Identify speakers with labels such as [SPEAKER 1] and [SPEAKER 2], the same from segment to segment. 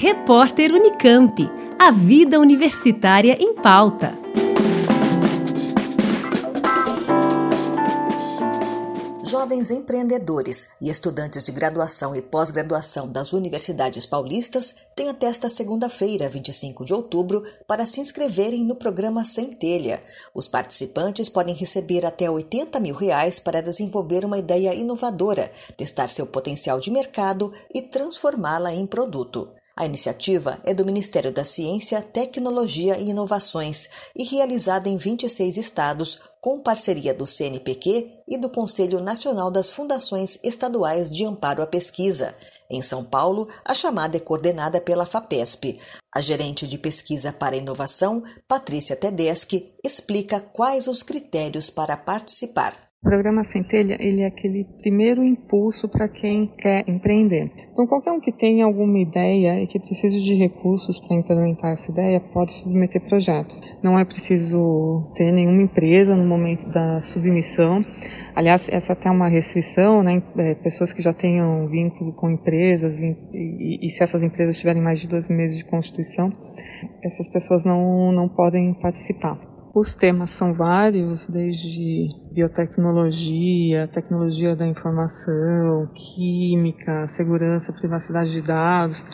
[SPEAKER 1] Repórter Unicamp. A vida universitária em pauta.
[SPEAKER 2] Jovens empreendedores e estudantes de graduação e pós-graduação das universidades paulistas têm até esta segunda-feira, 25 de outubro, para se inscreverem no programa Centelha. Os participantes podem receber até 80 mil reais para desenvolver uma ideia inovadora, testar seu potencial de mercado e transformá-la em produto. A iniciativa é do Ministério da Ciência, Tecnologia e Inovações e realizada em 26 estados, com parceria do CNPq e do Conselho Nacional das Fundações Estaduais de Amparo à Pesquisa. Em São Paulo, a chamada é coordenada pela FAPESP. A gerente de pesquisa para inovação, Patrícia Tedeschi, explica quais os critérios para participar.
[SPEAKER 3] O programa Centelha ele é aquele primeiro impulso para quem quer empreender. Então, qualquer um que tenha alguma ideia e que precise de recursos para implementar essa ideia pode submeter projetos. Não é preciso ter nenhuma empresa no momento da submissão. Aliás, essa até é uma restrição, né? É, pessoas que já tenham vínculo com empresas e, e, e se essas empresas tiverem mais de dois meses de constituição, essas pessoas não, não podem participar. Os temas são vários, desde biotecnologia, tecnologia da informação, química, segurança, privacidade de dados.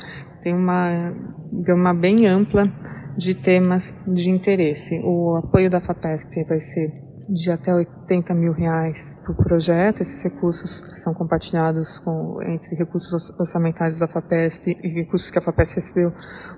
[SPEAKER 3] Tem uma gama bem ampla de temas de interesse. O apoio da FAPESP vai ser de até 80 mil reais por projeto. Esses recursos são compartilhados com, entre recursos orçamentários da FAPESP e recursos que a FAPESP recebeu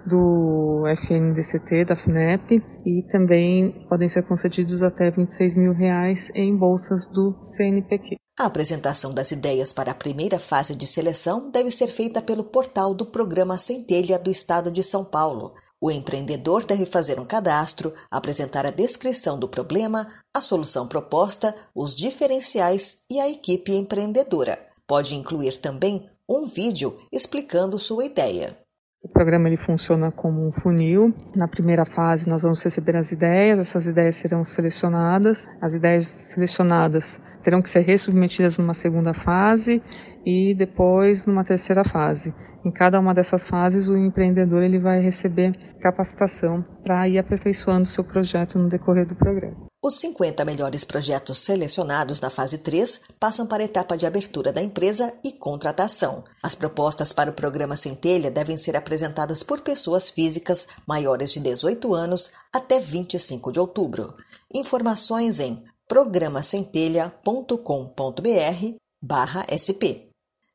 [SPEAKER 3] do FNDCT, da FINEP, e também podem ser concedidos até 26 mil reais em bolsas do CNPq.
[SPEAKER 2] A apresentação das ideias para a primeira fase de seleção deve ser feita pelo portal do Programa Centelha do Estado de São Paulo. O empreendedor deve fazer um cadastro, apresentar a descrição do problema, a solução proposta, os diferenciais e a equipe empreendedora. Pode incluir também um vídeo explicando sua ideia.
[SPEAKER 3] O programa ele funciona como um funil. Na primeira fase, nós vamos receber as ideias, essas ideias serão selecionadas. As ideias selecionadas terão que ser resubmetidas numa segunda fase e depois numa terceira fase. Em cada uma dessas fases, o empreendedor ele vai receber capacitação para ir aperfeiçoando seu projeto no decorrer do programa.
[SPEAKER 2] Os 50 melhores projetos selecionados na fase 3 passam para a etapa de abertura da empresa e contratação. As propostas para o programa Centelha devem ser apresentadas por pessoas físicas maiores de 18 anos até 25 de outubro. Informações em programacentelha.com.br barra SP.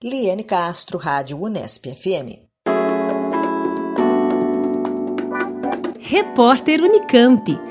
[SPEAKER 2] Liane Castro, Rádio Unesp FM.
[SPEAKER 1] Repórter Unicamp.